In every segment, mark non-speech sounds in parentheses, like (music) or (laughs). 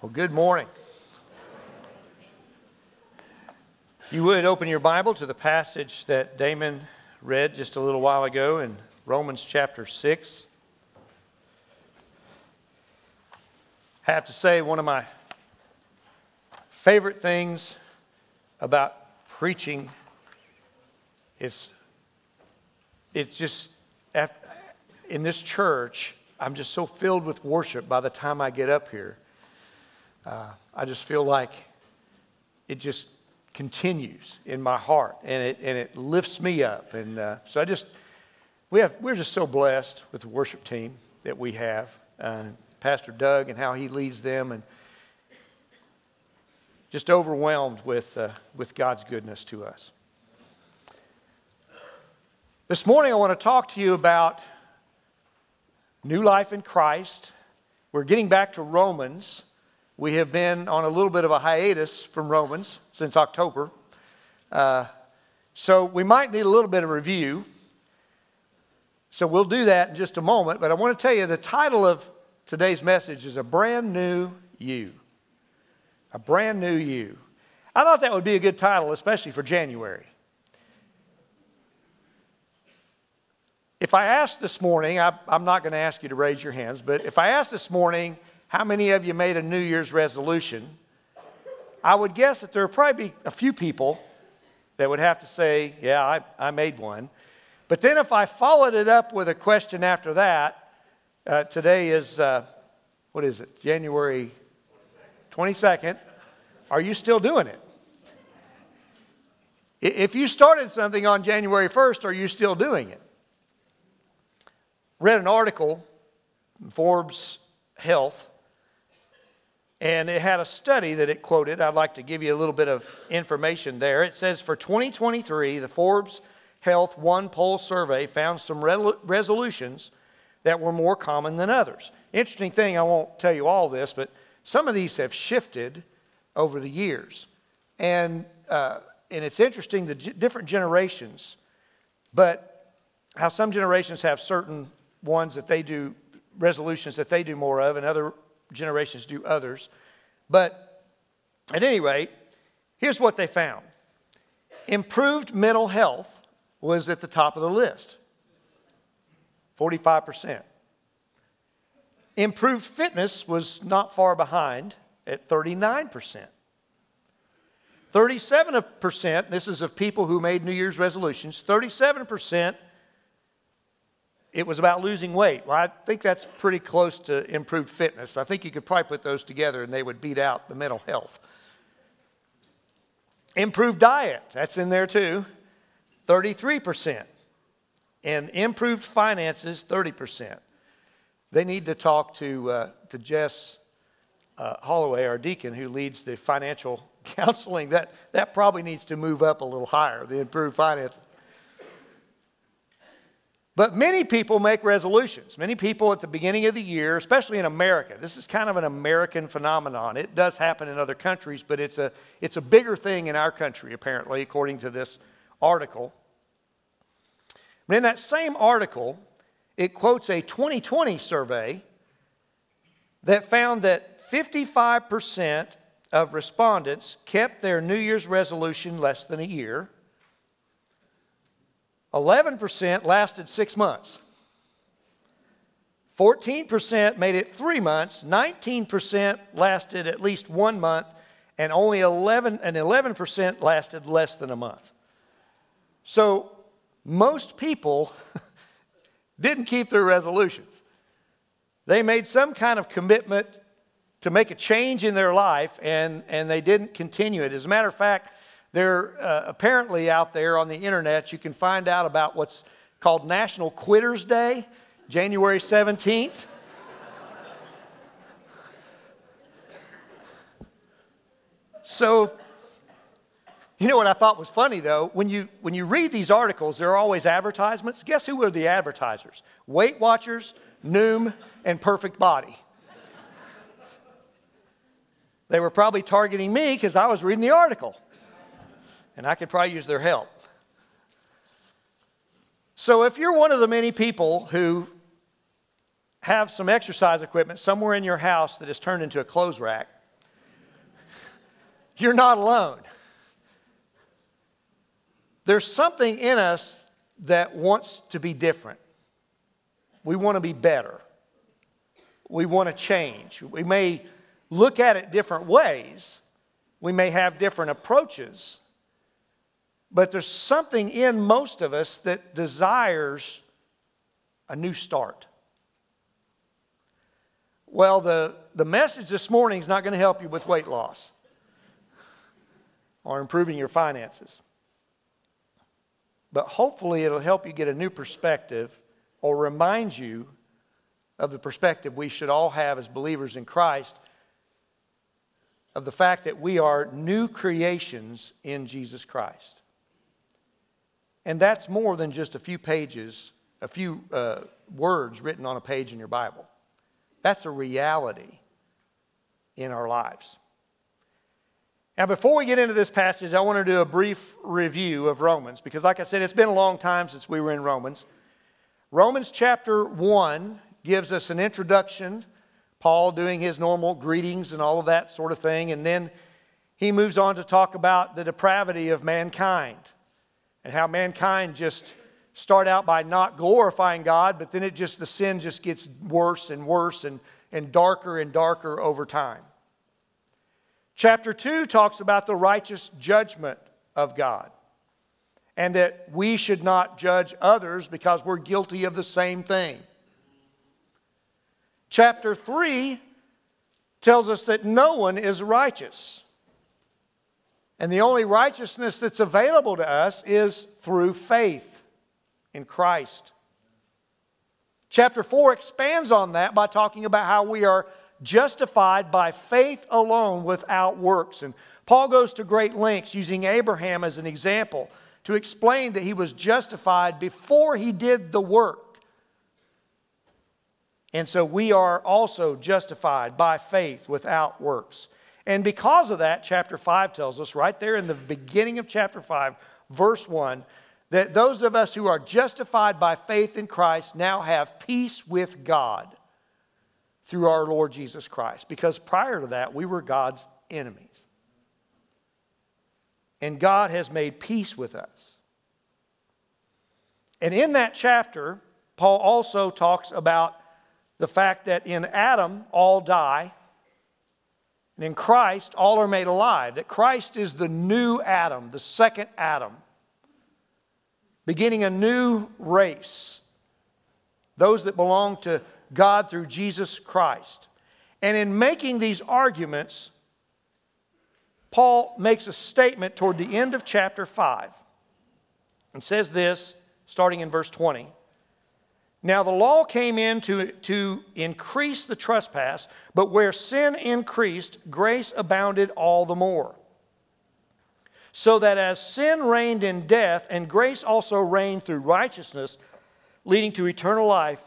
Well, good morning. You would open your Bible to the passage that Damon read just a little while ago in Romans chapter 6. I have to say, one of my favorite things about preaching is it's just in this church, I'm just so filled with worship by the time I get up here uh, I just feel like it just continues in my heart and it, and it lifts me up. And uh, so I just, we have, we're just so blessed with the worship team that we have. Uh, Pastor Doug and how he leads them and just overwhelmed with, uh, with God's goodness to us. This morning, I want to talk to you about new life in Christ. We're getting back to Romans. We have been on a little bit of a hiatus from Romans since October. Uh, so we might need a little bit of review. So we'll do that in just a moment. But I want to tell you the title of today's message is A Brand New You. A Brand New You. I thought that would be a good title, especially for January. If I asked this morning, I, am not going to ask you to raise your hands, but if I asked this morning, how many of you made a New Year's resolution? I would guess that there would probably be a few people that would have to say, Yeah, I, I made one. But then if I followed it up with a question after that, uh, today is, uh, what is it, January 22nd. Are you still doing it? If you started something on January 1st, are you still doing it? Read an article Forbes Health and it had a study that it quoted. I'd like to give you a little bit of information there. It says for 2023, the Forbes Health OnePoll survey found some resolutions that were more common than others. Interesting thing, I won't tell you all this, but some of these have shifted over the years. And, uh, and it's interesting the g- different generations, but how some generations have certain ones that they do, resolutions that they do more of, and other generations do others. But at any rate, here's what they found improved mental health was at the top of the list 45%. Improved fitness was not far behind at 39%. 37%, this is of people who made New Year's resolutions, 37% it was about losing weight. Well, I think that's pretty close to improved fitness. I think you could probably put those together and they would beat out the mental health. Improved diet, that's in there too, 33%. And improved finances, 30%. They need to talk to, uh, to Jess uh, Holloway, our deacon, who leads the financial (laughs) counseling. That, that probably needs to move up a little higher, the improved finances. But many people make resolutions. Many people at the beginning of the year, especially in America, this is kind of an American phenomenon. It does happen in other countries, but it's a, it's a bigger thing in our country, apparently, according to this article. But in that same article, it quotes a 2020 survey that found that 55% of respondents kept their New Year's resolution less than a year. 11% lasted six months. 14% made it three months, 19% lasted at least one month, and only 11 and 11% lasted less than a month. So most people (laughs) didn't keep their resolutions. They made some kind of commitment to make a change in their life and, and they didn't continue it. As a matter of fact, they're uh, apparently out there on the internet, you can find out about what's called National Quitters Day, January 17th. so, you know what I thought was funny though? When you, when you read these articles, there are always advertisements. Guess who are the advertisers? Weight Watchers, Noom, and Perfect Body. They were probably targeting me because I was reading the article and I could probably use their help. So, if you're one of the many people who have some exercise equipment somewhere in your house that is turned into a clothes rack, you're not alone. There's something in us that wants to be different. We want to be better. We want to change. We may look at it different ways, we may have different approaches, but there's something in most of us that desires a new start. Well, the, the message this morning is not going to help you with weight loss or improving your finances. But hopefully, it'll help you get a new perspective or remind you of the perspective we should all have as believers in Christ of the fact that we are new creations in Jesus Christ. And that's more than just a few pages, a few uh, words written on a page in your Bible. That's a reality in our lives. Now, before we get into this passage, I want to do a brief review of Romans because, like I said, it's been a long time since we were in Romans. Romans chapter 1 gives us an introduction, Paul doing his normal greetings and all of that sort of thing, and then he moves on to talk about the depravity of mankind and how mankind just start out by not glorifying God, but then it just, the sin just gets worse and worse and, and darker and darker over time. Chapter 2 talks about the righteous judgment of God and that we should not judge others because we're guilty of the same thing. Chapter 3 tells us that no one is righteous. And the only righteousness that's available to us is through faith in Christ. Chapter 4 expands on that by talking about how we are justified by faith alone without works. And Paul goes to great lengths using Abraham as an example to explain that he was justified before he did the work. And so we are also justified by faith without works. And because of that, chapter 5 tells us right there in the beginning of chapter 5, verse 1, that those of us who are justified by faith in Christ now have peace with God through our Lord Jesus Christ. Because prior to that, we were God's enemies. And God has made peace with us. And in that chapter, Paul also talks about the fact that in Adam, all die, and in Christ, all are made alive. That Christ is the new Adam, the second Adam beginning a new race, those that belong to God through Jesus Christ. And in making these arguments, Paul makes a statement toward the end of chapter 5 and says this, starting in verse 20. Now, the law came in to, to increase the trespass, but where sin increased, grace abounded all the more so that as sin reigned in death, and grace also reigned through righteousness, leading to eternal life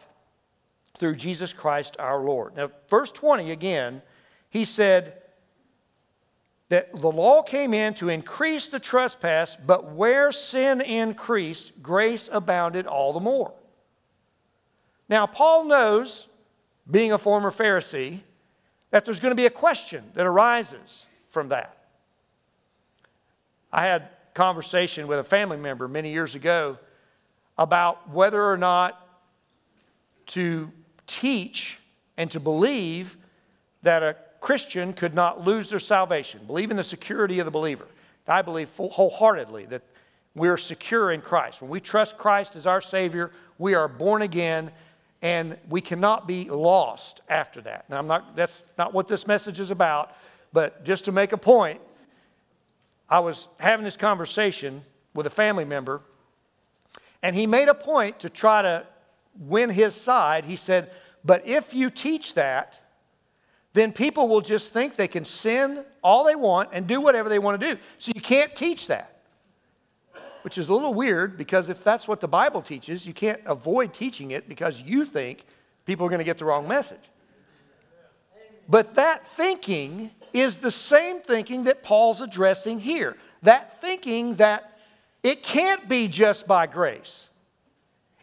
through Jesus Christ our Lord. Now, verse 20 again, he said that the law came in to increase the trespass, but where sin increased, grace abounded all the more. Now, Paul knows, being a former Pharisee, that there's going to be a question that arises from that. I had a conversation with a family member many years ago about whether or not to teach and to believe that a Christian could not lose their salvation, believe in the security of the believer. I believe wholeheartedly that we're secure in Christ. When we trust Christ as our Savior, we are born again and we cannot be lost after that. Now, I'm not, that's not what this message is about, but just to make a point, I was having this conversation with a family member, and he made a point to try to win his side. He said, But if you teach that, then people will just think they can sin all they want and do whatever they want to do. So you can't teach that. Which is a little weird because if that's what the Bible teaches, you can't avoid teaching it because you think people are going to get the wrong message. But that thinking is the same thinking that Paul's addressing here. That thinking that it can't be just by grace.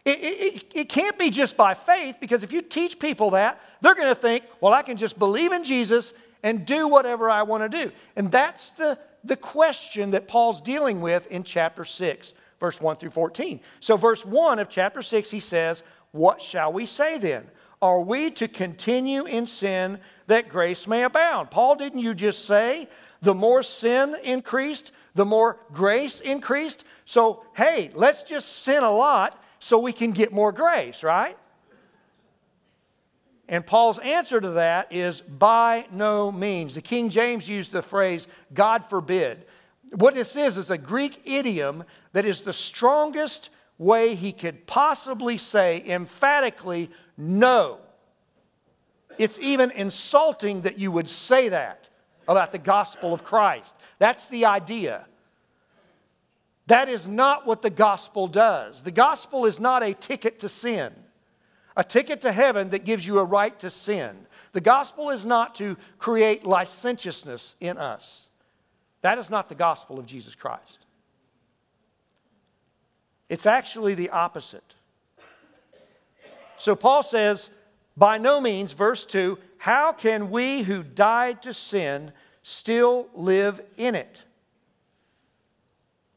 It, it, it, can't be just by faith because if you teach people that, they're going to think, well, I can just believe in Jesus and do whatever I want to do. And that's the, the question that Paul's dealing with in chapter 6, verse 1 through 14. So, verse 1 of chapter 6, he says, What shall we say then? Are we to continue in sin that grace may abound? Paul, didn't you just say the more sin increased, the more grace increased? So, hey, let's just sin a lot so we can get more grace, right? And Paul's answer to that is by no means. The King James used the phrase, God forbid. What this is, is a Greek idiom that is the strongest way he could possibly say emphatically no. It's even insulting that you would say that about the gospel of Christ. That's the idea. That is not what the gospel does. The gospel is not a ticket to sin a ticket to heaven that gives you a right to sin. The gospel is not to create licentiousness in us. That is not the gospel of Jesus Christ. It's actually the opposite. So Paul says, by no means, verse 2, how can we who died to sin still live in it?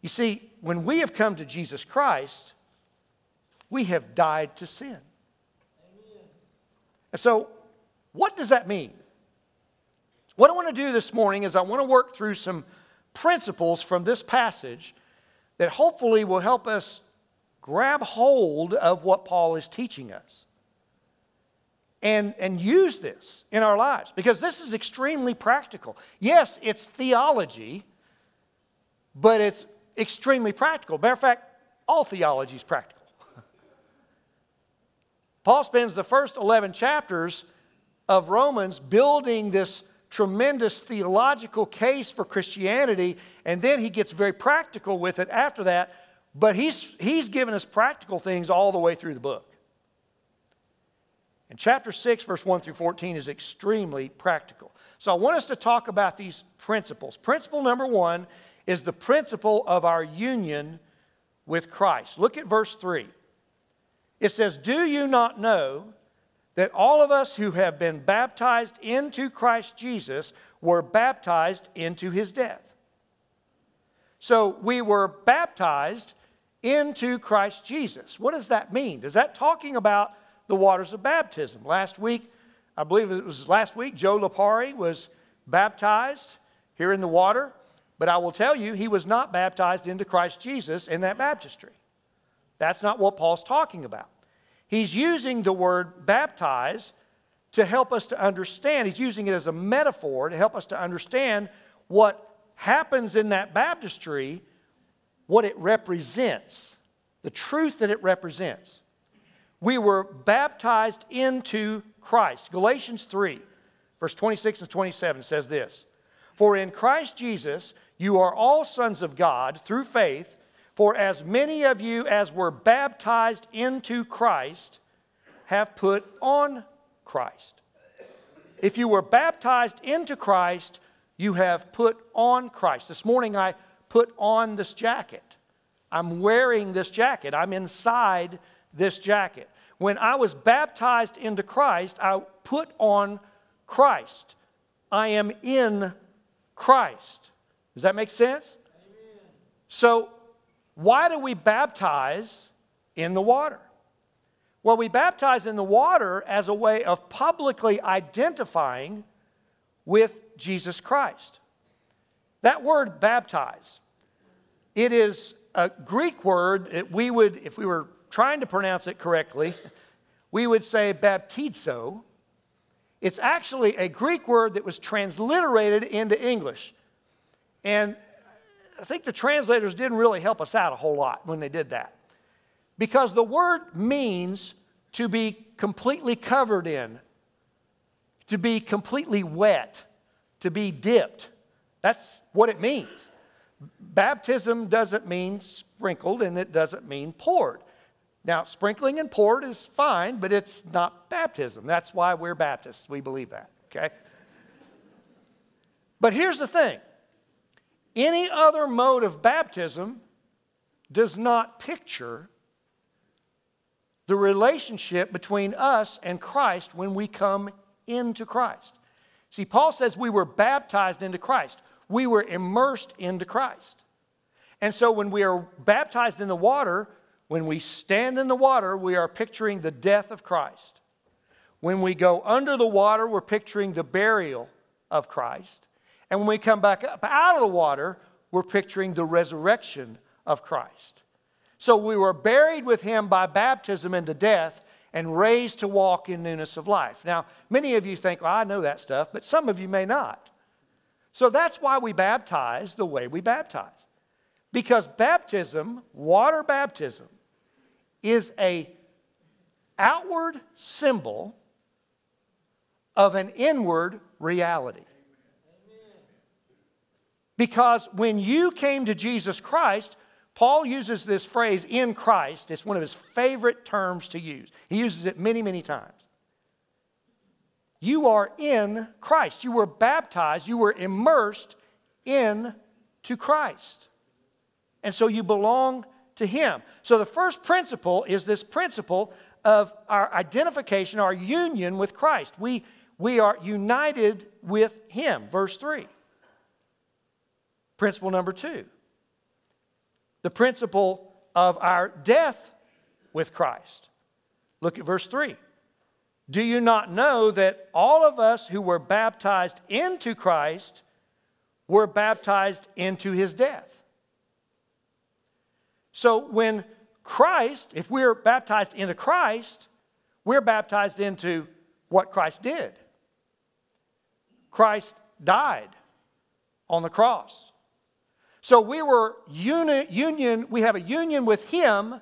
You see, when we have come to Jesus Christ, we have died to sin. And so, what does that mean? What I want to do this morning is I want to work through some principles from this passage that hopefully will help us grab hold of what Paul is teaching us and, and use this in our lives because this is extremely practical. Yes, it's theology, but it's extremely practical. Matter of fact, all theology is practical. Paul spends the first 11 chapters of Romans building this tremendous theological case for Christianity, and then he gets very practical with it after that. But he's, he's given us practical things all the way through the book. And chapter 6, verse 1 through 14 is extremely practical. So I want us to talk about these principles. Principle number one is the principle of our union with Christ. Look at verse 3. It says, Do you not know that all of us who have been baptized into Christ Jesus were baptized into his death? So we were baptized into Christ Jesus. What does that mean? Is that talking about the waters of baptism? Last week, I believe it was last week, Joe Lapari was baptized here in the water, but I will tell you, he was not baptized into Christ Jesus in that baptistry. That's not what Paul's talking about. He's using the word baptize to help us to understand. He's using it as a metaphor to help us to understand what happens in that baptistry, what it represents, the truth that it represents. We were baptized into Christ. Galatians 3, verse 26 and 27 says this For in Christ Jesus you are all sons of God through faith. For as many of you as were baptized into Christ have put on Christ. If you were baptized into Christ, you have put on Christ. This morning I put on this jacket. I'm wearing this jacket. I'm inside this jacket. When I was baptized into Christ, I put on Christ. I am in Christ. Does that make sense? Amen. So why do we baptize in the water? Well, we baptize in the water as a way of publicly identifying with Jesus Christ. That word baptize, it is a Greek word that we would, if we were trying to pronounce it correctly, (laughs) we would say baptizo. It's actually a Greek word that was transliterated into English. And I think the translators didn't really help us out a whole lot when they did that. Because the word means to be completely covered in, to be completely wet, to be dipped. That's what it means. Baptism doesn't mean sprinkled and it doesn't mean poured. Now, sprinkling and poured is fine, but it's not baptism. That's why we're Baptists. We believe that, okay? But here's the thing any other mode of baptism does not picture the relationship between us and Christ when we come into Christ. See, Paul says we were baptized into Christ, we were immersed into Christ. And so when we are baptized in the water, when we stand in the water, we are picturing the death of Christ. When we go under the water, we're picturing the burial of Christ. And when we come back up out of the water, we're picturing the resurrection of Christ. So we were buried with him by baptism into death and raised to walk in newness of life. Now, many of you think, well, I know that stuff, but some of you may not. So that's why we baptize the way we baptize. Because baptism, water baptism, is a outward symbol of an inward reality. Because when you came to Jesus Christ, Paul uses this phrase, in Christ. It's one of his favorite terms to use. He uses it many, many times. You are in Christ. You were baptized, you were immersed in to Christ. And so you belong to Him. So the first principle is this principle of our identification, our union with Christ. We, we are united with Him. Verse 3. Principle number two the principle of our death with Christ. Look at verse 3. Do you not know that all of us who were baptized into Christ were baptized into his death? So when Christ, if we're baptized into Christ, we're baptized into what Christ did. Christ died on the cross. So we were uni- union, we have a union with him,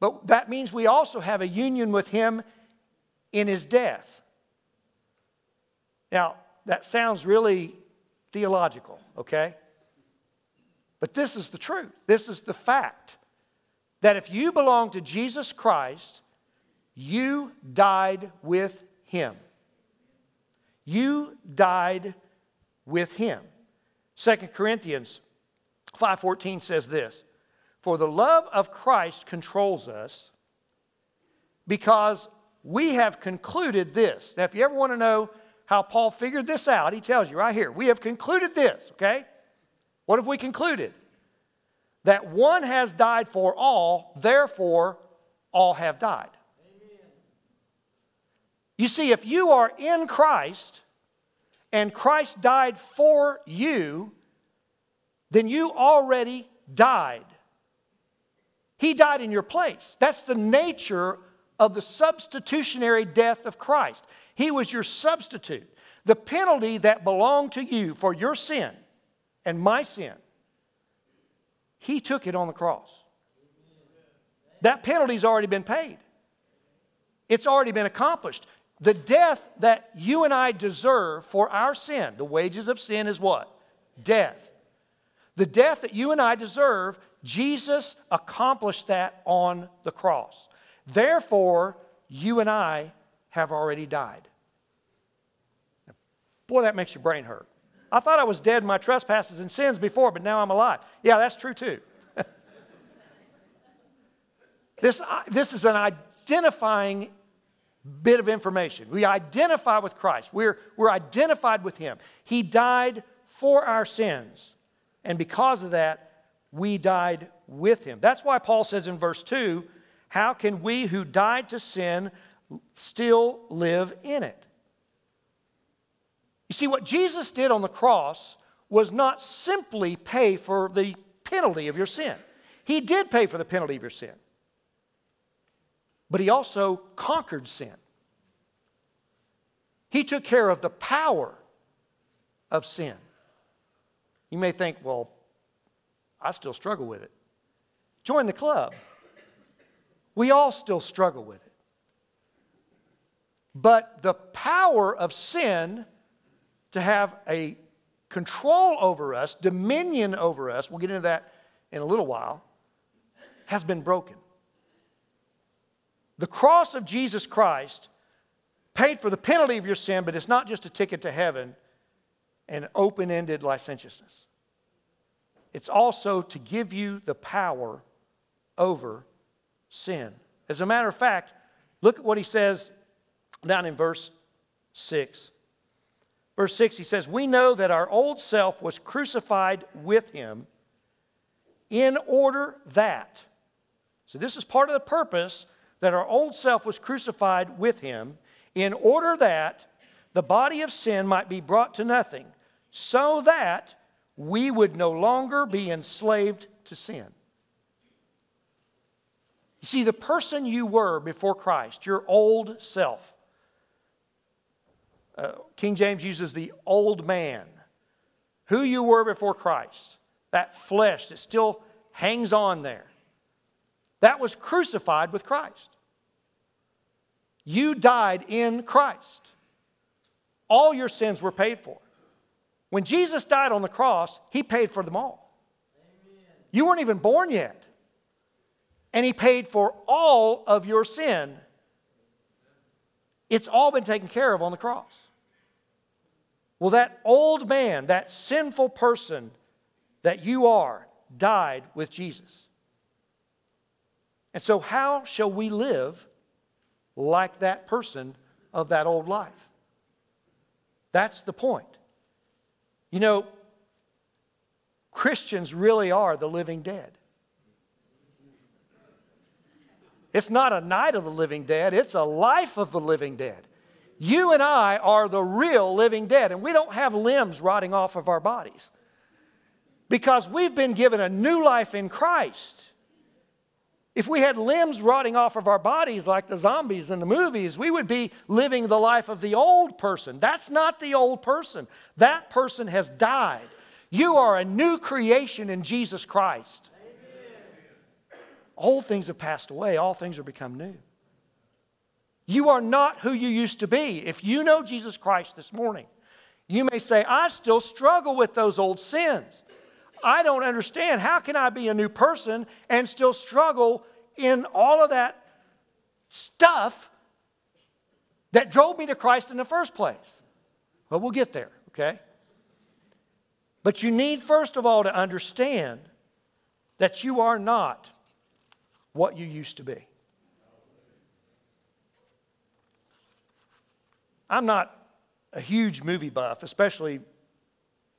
but that means we also have a union with him in his death. Now, that sounds really theological, okay? But this is the truth. This is the fact that if you belong to Jesus Christ, you died with him. You died with him. Second Corinthians 5:14 says this, "For the love of Christ controls us because we have concluded this." Now if you ever want to know how Paul figured this out, he tells you right here, "We have concluded this," okay? What have we concluded? That one has died for all, therefore all have died. Amen. You see, if you are in Christ and Christ died for you, then you already died. He died in your place. That's the nature of the substitutionary death of Christ. He was your substitute. The penalty that belonged to you for your sin and my sin, He took it on the cross. That penalty's already been paid, it's already been accomplished. The death that you and I deserve for our sin, the wages of sin is what? Death. The death that you and I deserve, Jesus accomplished that on the cross. Therefore, you and I have already died. Boy, that makes your brain hurt. I thought I was dead in my trespasses and sins before, but now I'm alive. Yeah, that's true too. (laughs) this, uh, this is an identifying bit of information. We identify with Christ, we're, we're identified with Him. He died for our sins. And because of that, we died with him. That's why Paul says in verse 2 How can we who died to sin still live in it? You see, what Jesus did on the cross was not simply pay for the penalty of your sin. He did pay for the penalty of your sin, but he also conquered sin. He took care of the power of sin. You may think, well, I still struggle with it. Join the club. We all still struggle with it. But the power of sin to have a control over us, dominion over us, we'll get into that in a little while, has been broken. The cross of Jesus Christ paid for the penalty of your sin, but it's not just a ticket to heaven and open ended licentiousness it's also to give you the power over sin. As a matter of fact, look at what he says down in verse 6. Verse 6, he says, We know that our old self was crucified with him in order that. So, this is part of the purpose that our old self was crucified with him in order that the body of sin might be brought to nothing, so that we would no longer be enslaved to sin. You see, the person you were before Christ, your old self, uh, King James uses the old man, who you were before Christ, that flesh that still hangs on there, that was crucified with Christ. You died in Christ. All your sins were paid for. When Jesus died on the cross, he paid for them all. Amen. You weren't even born yet. And he paid for all of your sin. It's all been taken care of on the cross. Well, that old man, that sinful person that you are, died with Jesus. And so, how shall we live like that person of that old life? That's the point. You know, Christians really are the living dead. It's not a night of the living dead, it's a life of the living dead. You and I are the real living dead, and we don't have limbs rotting off of our bodies because we've been given a new life in Christ. If we had limbs rotting off of our bodies like the zombies in the movies, we would be living the life of the old person. That's not the old person. That person has died. You are a new creation in Jesus Christ. Amen. Old things have passed away, all things are become new. You are not who you used to be. If you know Jesus Christ this morning, you may say, I still struggle with those old sins. I don't understand. How can I be a new person and still struggle in all of that stuff that drove me to Christ in the first place? Well, we'll get there, okay? But you need, first of all, to understand that you are not what you used to be. I'm not a huge movie buff, especially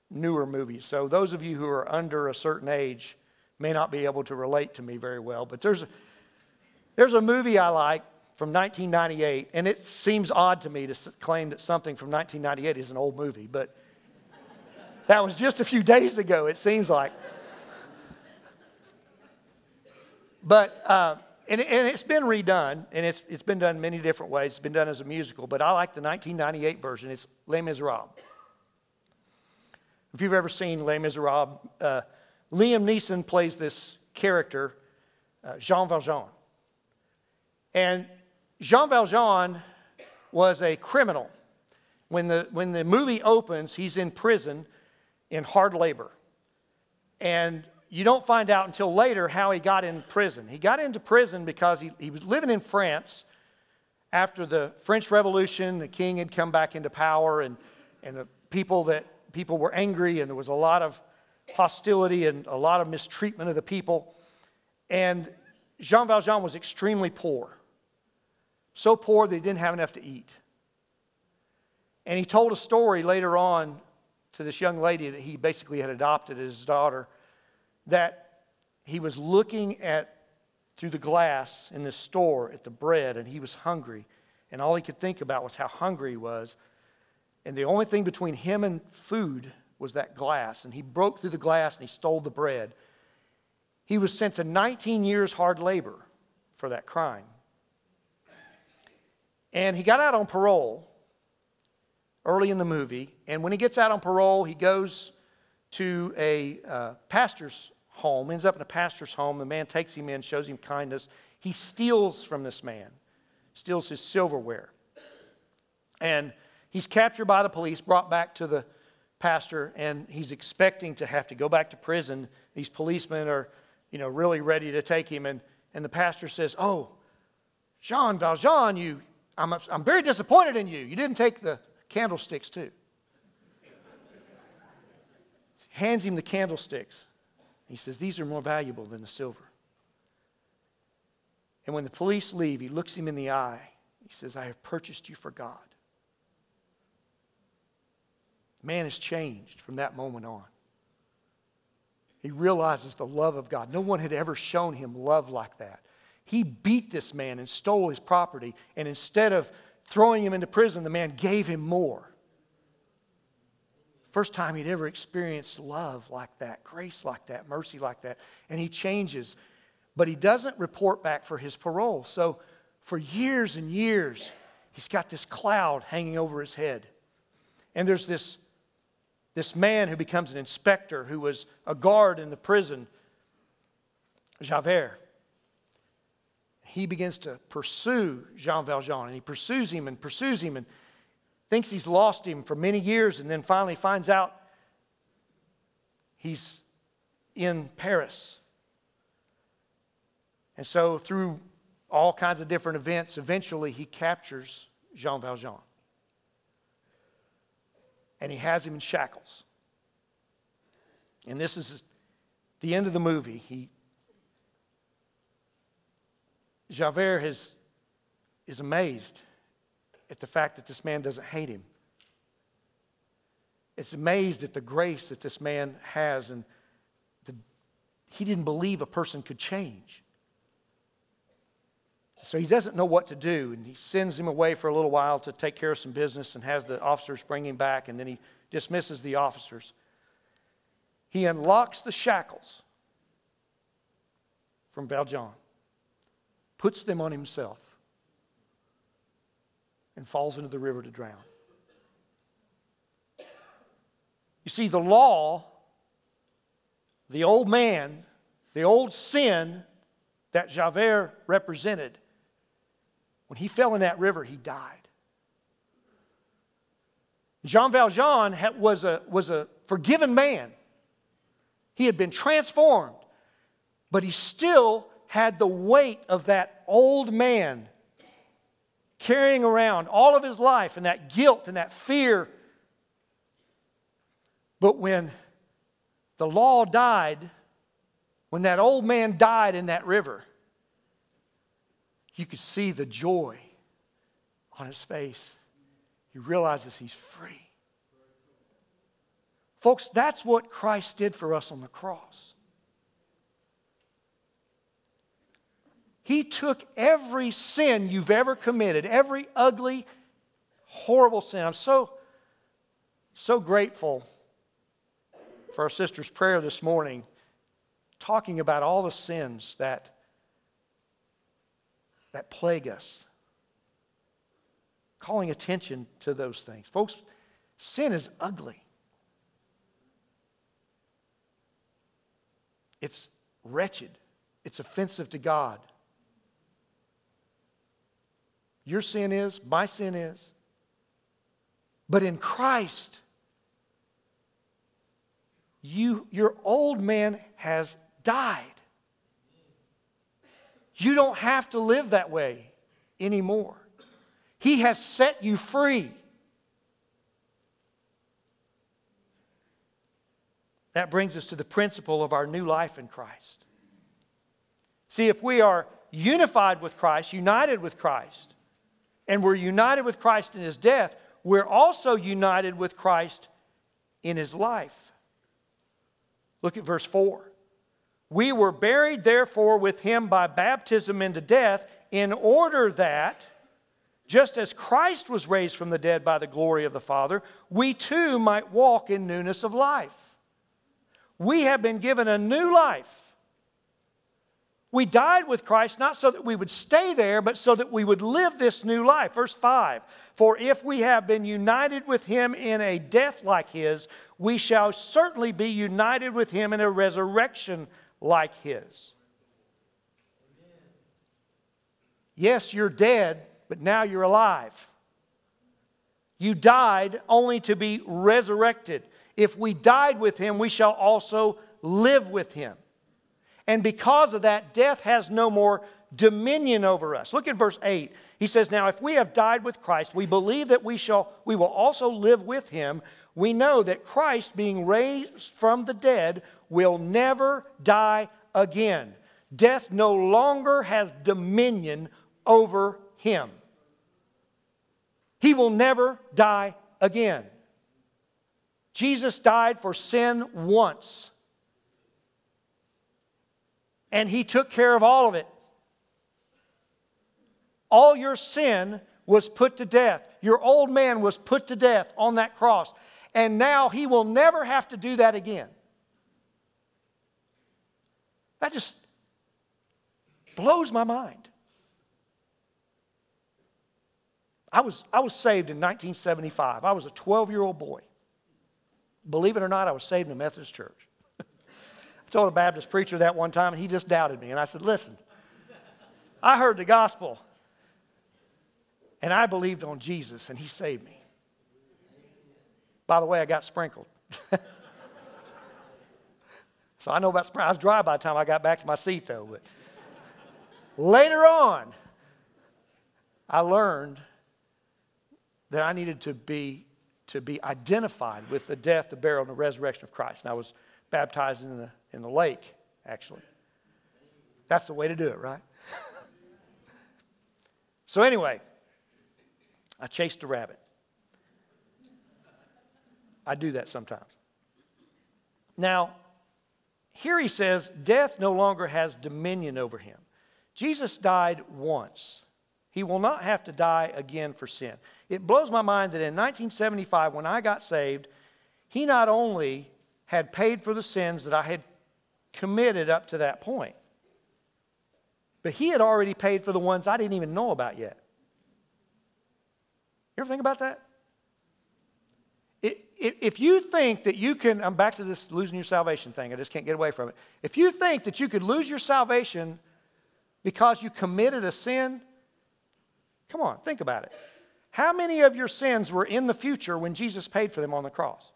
newer movies. So those of you who are under a certain age may not be able to relate to me very well, but there's a, there's a movie I like from 1998, and it seems odd to me to claim that something from 1998 is an old movie, but that was just a few (laughs) days ago, it seems like. But, uh, and, and, it's been redone, and it's, it's been done many different ways. It's been done as a musical, but I like the 1998 version. It's Les Miserables. If you've ever seen Les Miserables, uh, Liam Neeson plays this character, uh, Jean Valjean. And Jean Valjean was a criminal. When the, when the movie opens, he's in prison in hard labor. And you don't find out until later how he got in prison. He got into prison because he, he was living in France after the French Revolution. The king had come back into power, and, and the people that people were angry and there was a lot of hostility and a lot of mistreatment of the people. And Jean Valjean was extremely poor. So poor that he didn't have enough to eat. And he told a story later on to this young lady that he basically had adopted as his daughter that he was looking at through the glass in this store at the bread and he was hungry and all he could think about was how hungry he was and the only thing between him and food was that glass. And he broke through the glass and he stole the bread. He was sent to 19 years hard labor for that crime. And he got out on parole early in the movie. And when he gets out on parole, he goes to a uh, pastor's home, ends up in a pastor's home. The man takes him in, shows him kindness. He steals from this man, steals his silverware. And He's captured by the police, brought back to the pastor, and he's expecting to have to go back to prison. These policemen are, you know, really ready to take him. And, and the pastor says, Oh, Jean Valjean, you, I'm, I'm very disappointed in you. You didn't take the candlesticks, too. (laughs) Hands him the candlesticks. He says, These are more valuable than the silver. And when the police leave, he looks him in the eye. He says, I have purchased you for God. Man is changed from that moment on. He realizes the love of God. No one had ever shown him love like that. He beat this man and stole his property, and instead of throwing him into prison, the man gave him more. First time he'd ever experienced love like that, grace like that, mercy like that. And he changes. But he doesn't report back for his parole. So for years and years, he's got this cloud hanging over his head. And there's this, this man who becomes an inspector who was a guard in the prison, Javert. He begins to pursue Jean Valjean, and he pursues him and pursues him and thinks he's lost him for many years, and then finally finds out he's in Paris. And so, through all kinds of different events, eventually he captures Jean Valjean. And he has him in shackles. And this is the end of the movie. He, Javert has, is amazed at the fact that this man doesn't hate him. It's amazed at the grace that this man has, and the, he didn't believe a person could change. So he doesn't know what to do, and he sends him away for a little while to take care of some business and has the officers bring him back, and then he dismisses the officers. He unlocks the shackles from Valjean, puts them on himself, and falls into the river to drown. You see, the law, the old man, the old sin that Javert represented, when he fell in that river, he died. Jean Valjean was a, was a forgiven man. He had been transformed, but he still had the weight of that old man carrying around all of his life and that guilt and that fear. But when the law died, when that old man died in that river, you could see the joy on his face. He realizes he's free. Folks, that's what Christ did for us on the cross. He took every sin you've ever committed, every ugly, horrible sin. I'm so, so grateful for our sister's prayer this morning, talking about all the sins that that plague us. Calling attention to those things. Folks, sin is ugly. It's wretched. It's offensive to God. Your sin is, my sin is. But in Christ, you, your old man has died. You don't have to live that way anymore. He has set you free. That brings us to the principle of our new life in Christ. See, if we are unified with Christ, united with Christ, and we're united with Christ in his death, we're also united with Christ in his life. Look at verse 4. We were buried, therefore, with him by baptism into death, in order that, just as Christ was raised from the dead by the glory of the Father, we too might walk in newness of life. We have been given a new life. We died with Christ not so that we would stay there, but so that we would live this new life. Verse 5 For if we have been united with him in a death like his, we shall certainly be united with him in a resurrection like his. Yes, you're dead, but now you're alive. You died only to be resurrected. If we died with him, we shall also live with him. And because of that, death has no more dominion over us. Look at verse 8. He says, Now if we have died with Christ, we believe that we shall we will also live with him. We know that Christ, being raised from the dead, will never die again. Death no longer has dominion over him. He will never die again. Jesus died for sin once. And he took care of all of it. All your sin was put to death. Your old man was put to death on that cross. And now he will never have to do that again. That just blows my mind. I was, I was saved in 1975. I was a 12 year old boy. Believe it or not, I was saved in a Methodist church. (laughs) I told a Baptist preacher that one time, and he just doubted me. And I said, Listen, I heard the gospel, and I believed on Jesus, and he saved me. By the way, I got sprinkled. (laughs) so I know about sprinkling. I was dry by the time I got back to my seat, though. But later on, I learned that I needed to be to be identified with the death, the burial, and the resurrection of Christ. And I was baptized in the, in the lake, actually. That's the way to do it, right? (laughs) so, anyway, I chased a rabbit. I do that sometimes. Now, here he says, death no longer has dominion over him. Jesus died once. He will not have to die again for sin. It blows my mind that in 1975, when I got saved, he not only had paid for the sins that I had committed up to that point, but he had already paid for the ones I didn't even know about yet. You ever think about that? If you think that you can, I'm back to this losing your salvation thing, I just can't get away from it. If you think that you could lose your salvation because you committed a sin, Come on, think about it. How many of your sins were in the future when Jesus paid for them on the cross?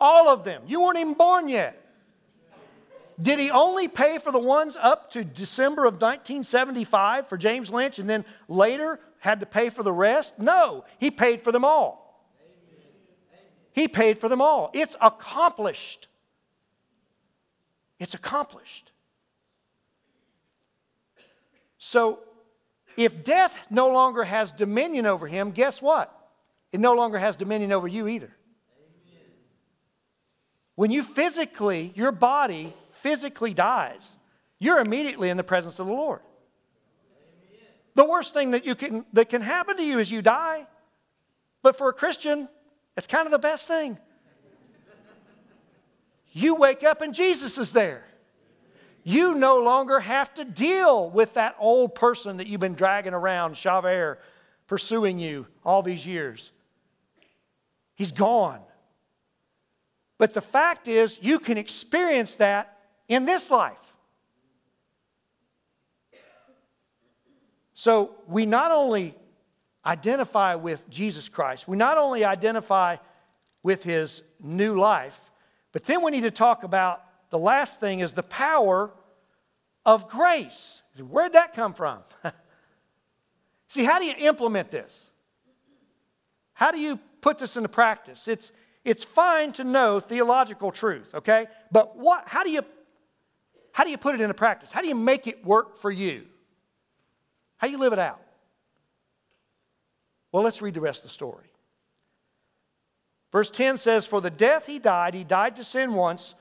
All of them. You weren't even born yet. Did he only pay for the ones up to December of 1975 for James Lynch and then later had to pay for the rest? No, he paid for them all. He paid for them all. It's accomplished. It's accomplished. So if death no longer has dominion over him, guess what? It no longer has dominion over you either. Amen. When you physically, your body physically dies, you're immediately in the presence of the Lord. Amen. The worst thing that, you can, that can happen to you is you die. But for a Christian, it's kind of the best thing. You wake up and Jesus is there you no longer have to deal with that old person that you've been dragging around, Shaver, pursuing you all these years. He's gone. But the fact is, you can experience that in this life. So we not only identify with Jesus Christ, we not only identify with his new life, but then we need to talk about the last thing is the power of grace. Where'd that come from? (laughs) See, how do you implement this? How do you put this into practice? It's, it's fine to know theological truth, okay? But what, how, do you, how do you put it into practice? How do you make it work for you? How do you live it out? Well, let's read the rest of the story. Verse 10 says, For the death he died, he died to sin once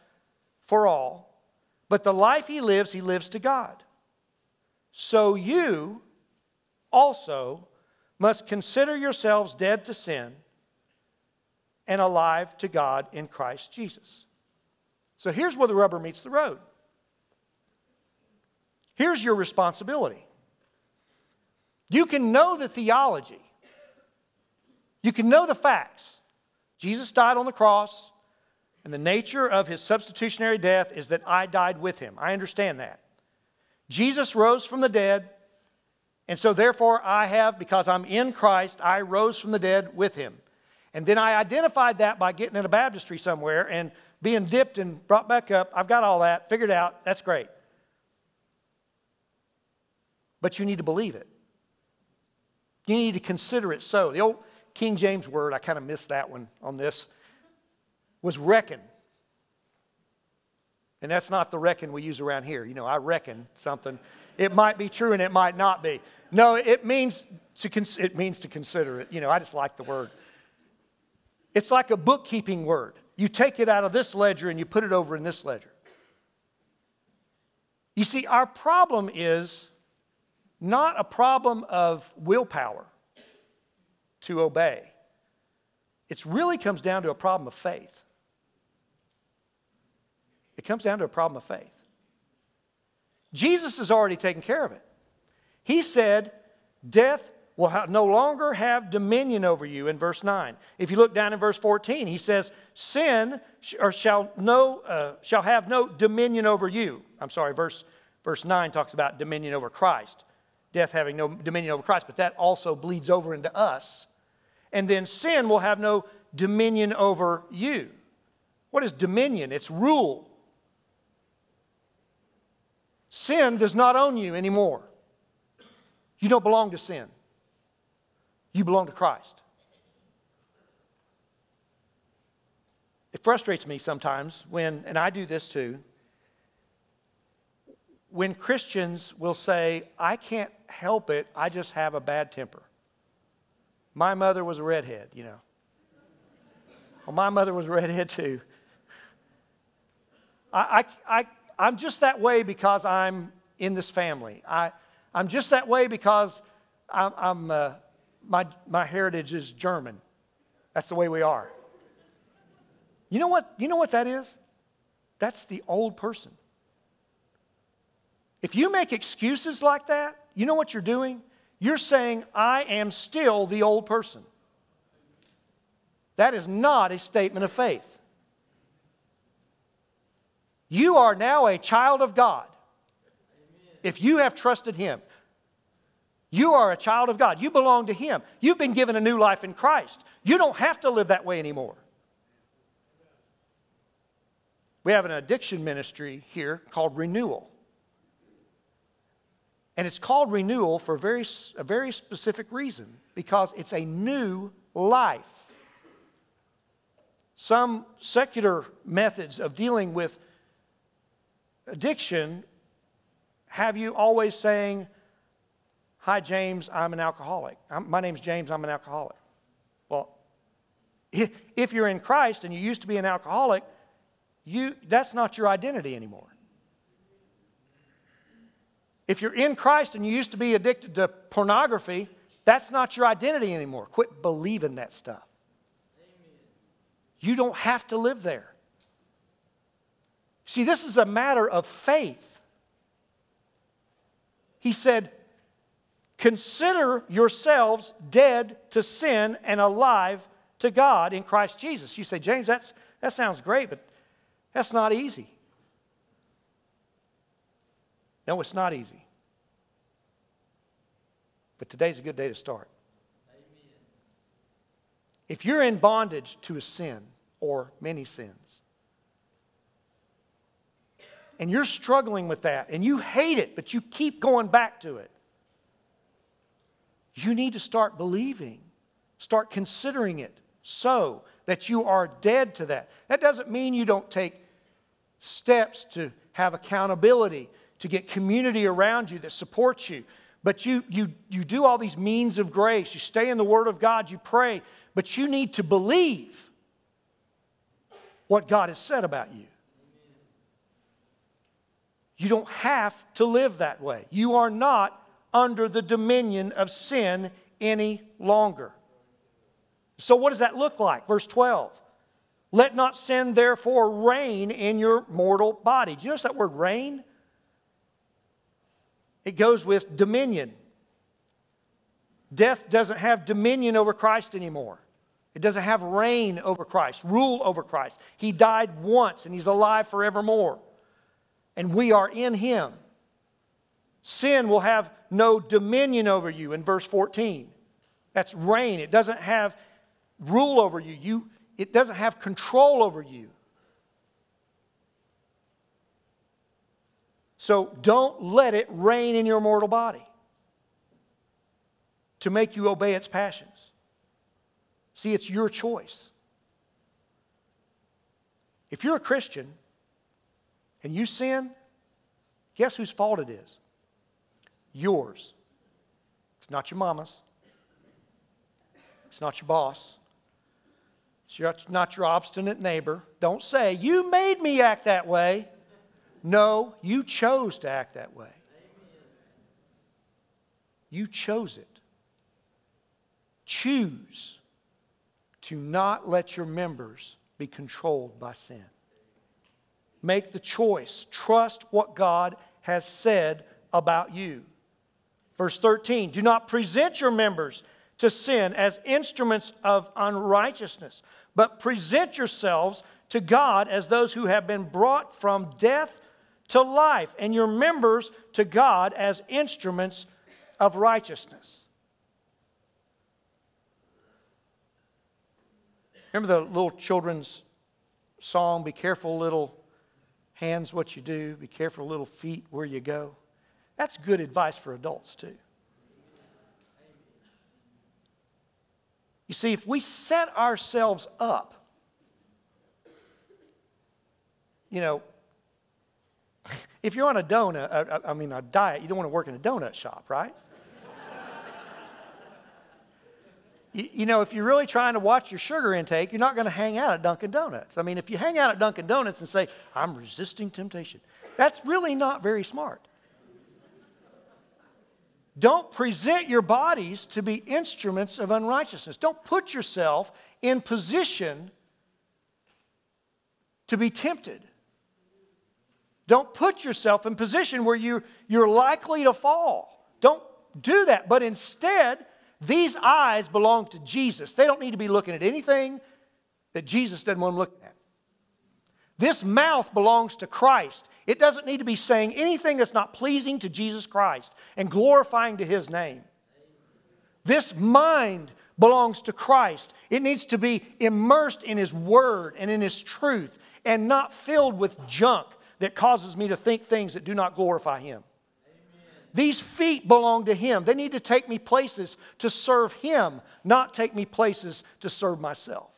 for all, but the life he lives, he lives to God. So you also must consider yourselves dead to sin and alive to God in Christ Jesus. So here's where the rubber meets the road. Here's your responsibility. You can know the theology, you can know the facts. Jesus died on the cross. And the nature of his substitutionary death is that I died with him. I understand that. Jesus rose from the dead, and so therefore I have, because I'm in Christ, I rose from the dead with him. And then I identified that by getting in a baptistry somewhere and being dipped and brought back up. I've got all that figured out. That's great. But you need to believe it. You need to consider it so. The old King James word, I kind of missed that one on this was reckon. And that's not the reckon we use around here. You know, I reckon something. It might be true and it might not be. No, it means to, cons- it means to consider it. You know, I just like the word. It's like a bookkeeping word. you take it out of this ledger and you put it over in this ledger. You see, our problem is not a problem of willpower to obey. It really comes down to a problem of faith. It comes down to a problem of faith. Jesus has already taken care of it. He said, Death will no longer have dominion over you in verse 9. If you look down in verse 14, he says, Sin or shall, no, uh, shall have no dominion over you. I'm sorry, verse, verse 9 talks about dominion over Christ, death having no dominion over Christ, but that also bleeds over into us. And then sin will have no dominion over you. What is dominion? It's rule. Sin does not own you anymore. You don't belong to sin, you belong to Christ. It frustrates me sometimes when, and I do this too, when Christians will say, I can't help it, I just have a bad temper. My mother was a redhead, you know. Well, my mother was a redhead too. I, I, I, I'm just that way because I'm in this family. I, I'm just that way because I'm, I'm uh, my, my heritage is German. That's the way we are. You know what? You know what that is? That's the old person. If you make excuses like that, you know what you're doing? You're saying, I am still the old person. That is not a statement of faith. You are now a child of God. If you have trusted Him, you are a child of God. You belong to Him. You've been given a new life in Christ. You don't have to live that way anymore. We have an addiction ministry here called Renewal. And it's called renewal for a very, a very specific reason because it's a new life. Some secular methods of dealing with addiction have you always saying, Hi, James, I'm an alcoholic. I'm, my name's James, I'm an alcoholic. Well, if you're in Christ and you used to be an alcoholic, you, that's not your identity anymore. If you're in Christ and you used to be addicted to pornography, that's not your identity anymore. Quit believing that stuff. You don't have to live there. See, this is a matter of faith. He said, Consider yourselves dead to sin and alive to God in Christ Jesus. You say, James, that's, that sounds great, but that's not easy. No, it's not easy. But today's a good day to start. Amen. If you're in bondage to a sin or many sins, and you're struggling with that, and you hate it, but you keep going back to it, you need to start believing, start considering it so that you are dead to that. That doesn't mean you don't take steps to have accountability, to get community around you that supports you. But you, you, you do all these means of grace. You stay in the Word of God, you pray, but you need to believe what God has said about you. You don't have to live that way. You are not under the dominion of sin any longer. So, what does that look like? Verse 12. Let not sin therefore reign in your mortal body. Do you notice that word reign? It goes with dominion. Death doesn't have dominion over Christ anymore. It doesn't have reign over Christ, rule over Christ. He died once and he's alive forevermore. And we are in him. Sin will have no dominion over you in verse 14. That's reign. It doesn't have rule over you. you it doesn't have control over you. So don't let it reign in your mortal body to make you obey its passions. See, it's your choice. If you're a Christian and you sin, guess whose fault it is? Yours. It's not your mama's. It's not your boss. It's not your obstinate neighbor. Don't say, You made me act that way. No, you chose to act that way. You chose it. Choose to not let your members be controlled by sin. Make the choice. Trust what God has said about you. Verse 13 Do not present your members to sin as instruments of unrighteousness, but present yourselves to God as those who have been brought from death to life, and your members to God as instruments of righteousness. Remember the little children's song, Be careful, little hands, what you do, be careful, little feet, where you go? That's good advice for adults, too. You see, if we set ourselves up, you know, if you're on a donut, I mean, a diet, you don't want to work in a donut shop, right? you, you, know, if you're really trying to watch your sugar intake, you're not going to hang out at Dunkin' Donuts. I mean, if you hang out at Dunkin' Donuts and say, I'm resisting temptation, that's really not very smart. Don't present your bodies to be instruments of unrighteousness. Don't put yourself in position to be tempted. Don't put yourself in position where you, you're likely to fall. Don't do that. But instead, these eyes belong to Jesus. They don't need to be looking at anything that Jesus doesn't want them looking at. This mouth belongs to Christ. It doesn't need to be saying anything that's not pleasing to Jesus Christ and glorifying to his name. This mind belongs to Christ. It needs to be immersed in his word and in his truth and not filled with junk that causes me to think things that do not glorify him. These feet belong to Him. They need to take me places to serve Him, not take me places to serve myself.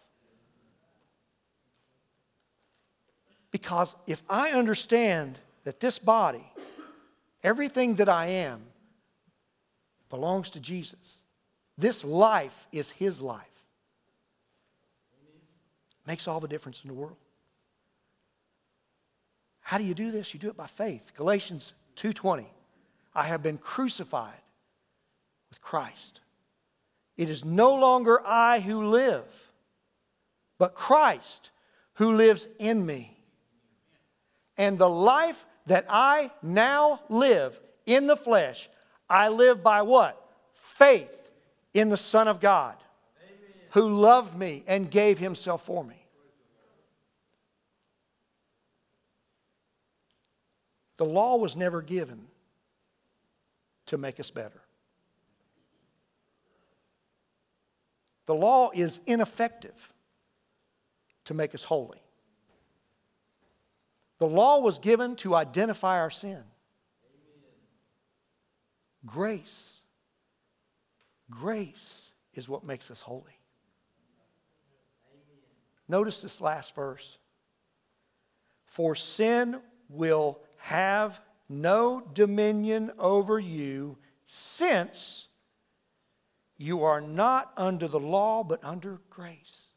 Because if I understand that this body, everything that I am, belongs to Jesus, this life is His life. Makes all the difference in the world. How do you do this? You do it by faith. Galatians 2:20. I have been crucified with Christ. It is no longer I who live, but Christ who lives in me. And the life that I now live in the flesh, I live by what? Faith in the Son of God Amen. who loved me and gave himself for me. The law was never given to make us better. The law is ineffective to make us holy. The law was given to identify our sin. Grace. Grace is what makes us holy. Notice this last verse. For sin will have no dominion over you, since you are not under the law, but under grace.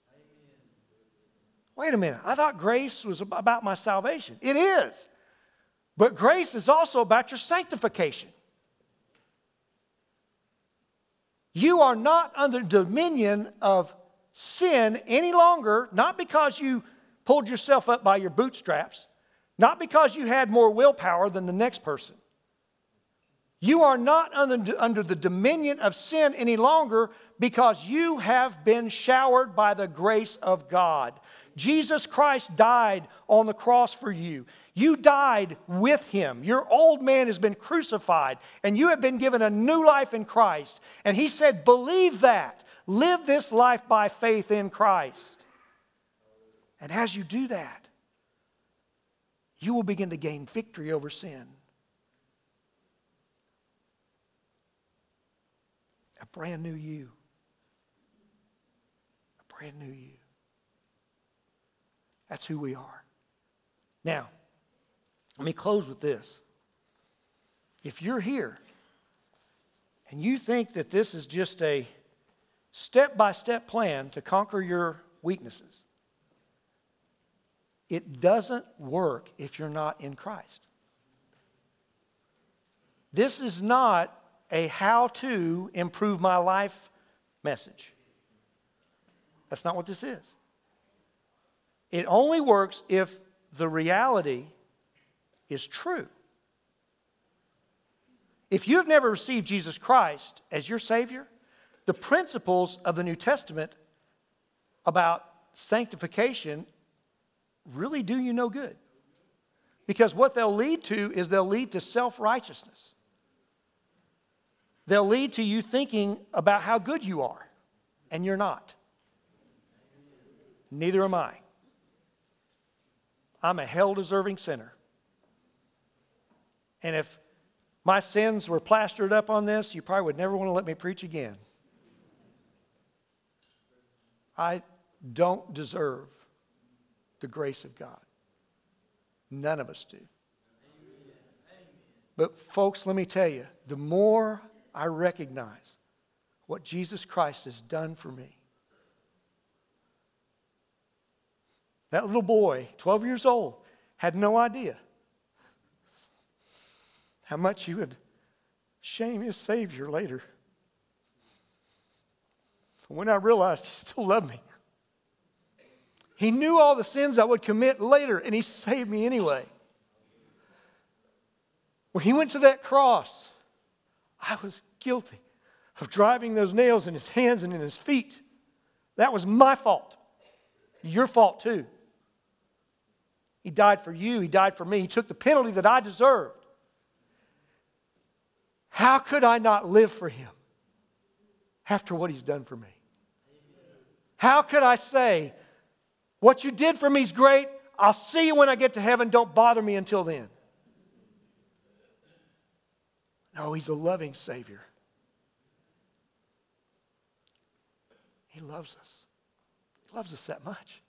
Wait a minute. I thought grace was about my salvation. It is. But grace is also about your sanctification. You are not under dominion of sin any longer, not because you pulled yourself up by your bootstraps, not because you had more willpower than the next person. You are not under, under the dominion of sin any longer because you have been showered by the grace of God. Jesus Christ died on the cross for you. You died with him. Your old man has been crucified, and you have been given a new life in Christ. And he said, Believe that. Live this life by faith in Christ. And as you do that, you will begin to gain victory over sin. A brand new you. A brand new you. That's who we are. Now, let me close with this. If you're here and you think that this is just a step by step plan to conquer your weaknesses. It doesn't work if you're not in Christ. This is not a how to improve my life message. That's not what this is. It only works if the reality is true. If you've never received Jesus Christ as your Savior, the principles of the New Testament about sanctification really do you no good. Because what they'll lead to is they'll lead to self righteousness. They'll lead to you thinking about how good you are, and you're not. Neither am I. I'm a hell deserving sinner. And if my sins were plastered up on this, you probably would never want to let me preach again. I don't deserve the grace of God. None of us do. But, folks, let me tell you the more I recognize what Jesus Christ has done for me, that little boy, 12 years old, had no idea how much he would shame his Savior later. When I realized he still loved me, he knew all the sins I would commit later, and He saved me anyway. When He went to that cross, I was guilty of driving those nails in His hands and in His feet. That was my fault. Your fault, too. He died for you, He died for me. He took the penalty that I deserved. How could I not live for Him after what He's done for me? How could I say, what you did for me is great. I'll see you when I get to heaven. Don't bother me until then. No, He's a loving Savior. He loves us. He loves us that much.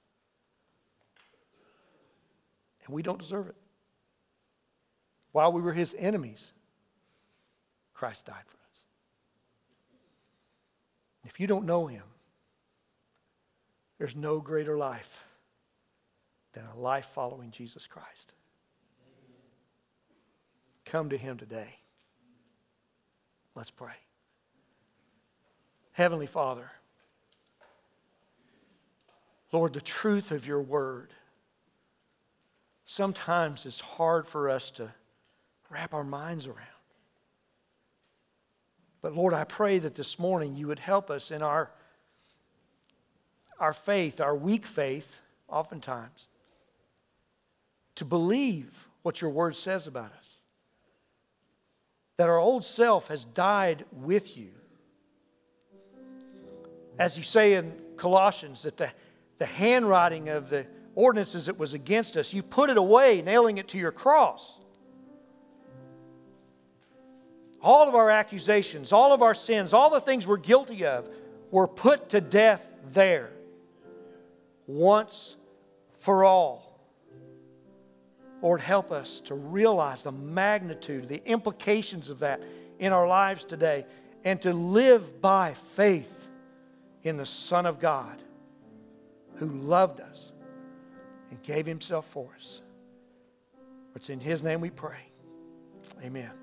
And we don't deserve it. While we were His enemies, Christ died for us. If you don't know Him, there's no greater life than a life following Jesus Christ. Come to Him today. Let's pray. Heavenly Father, Lord, the truth of your word sometimes is hard for us to wrap our minds around. But Lord, I pray that this morning you would help us in our our faith, our weak faith, oftentimes, to believe what your word says about us. That our old self has died with you. As you say in Colossians, that the, the handwriting of the ordinances that was against us, you put it away, nailing it to your cross. All of our accusations, all of our sins, all the things we're guilty of were put to death there once for all. Lord, help us to realize the magnitude, the implications of that in our lives today, and to live by faith in the Son of God who loved us and gave himself for us. It's in his name we pray. Amen.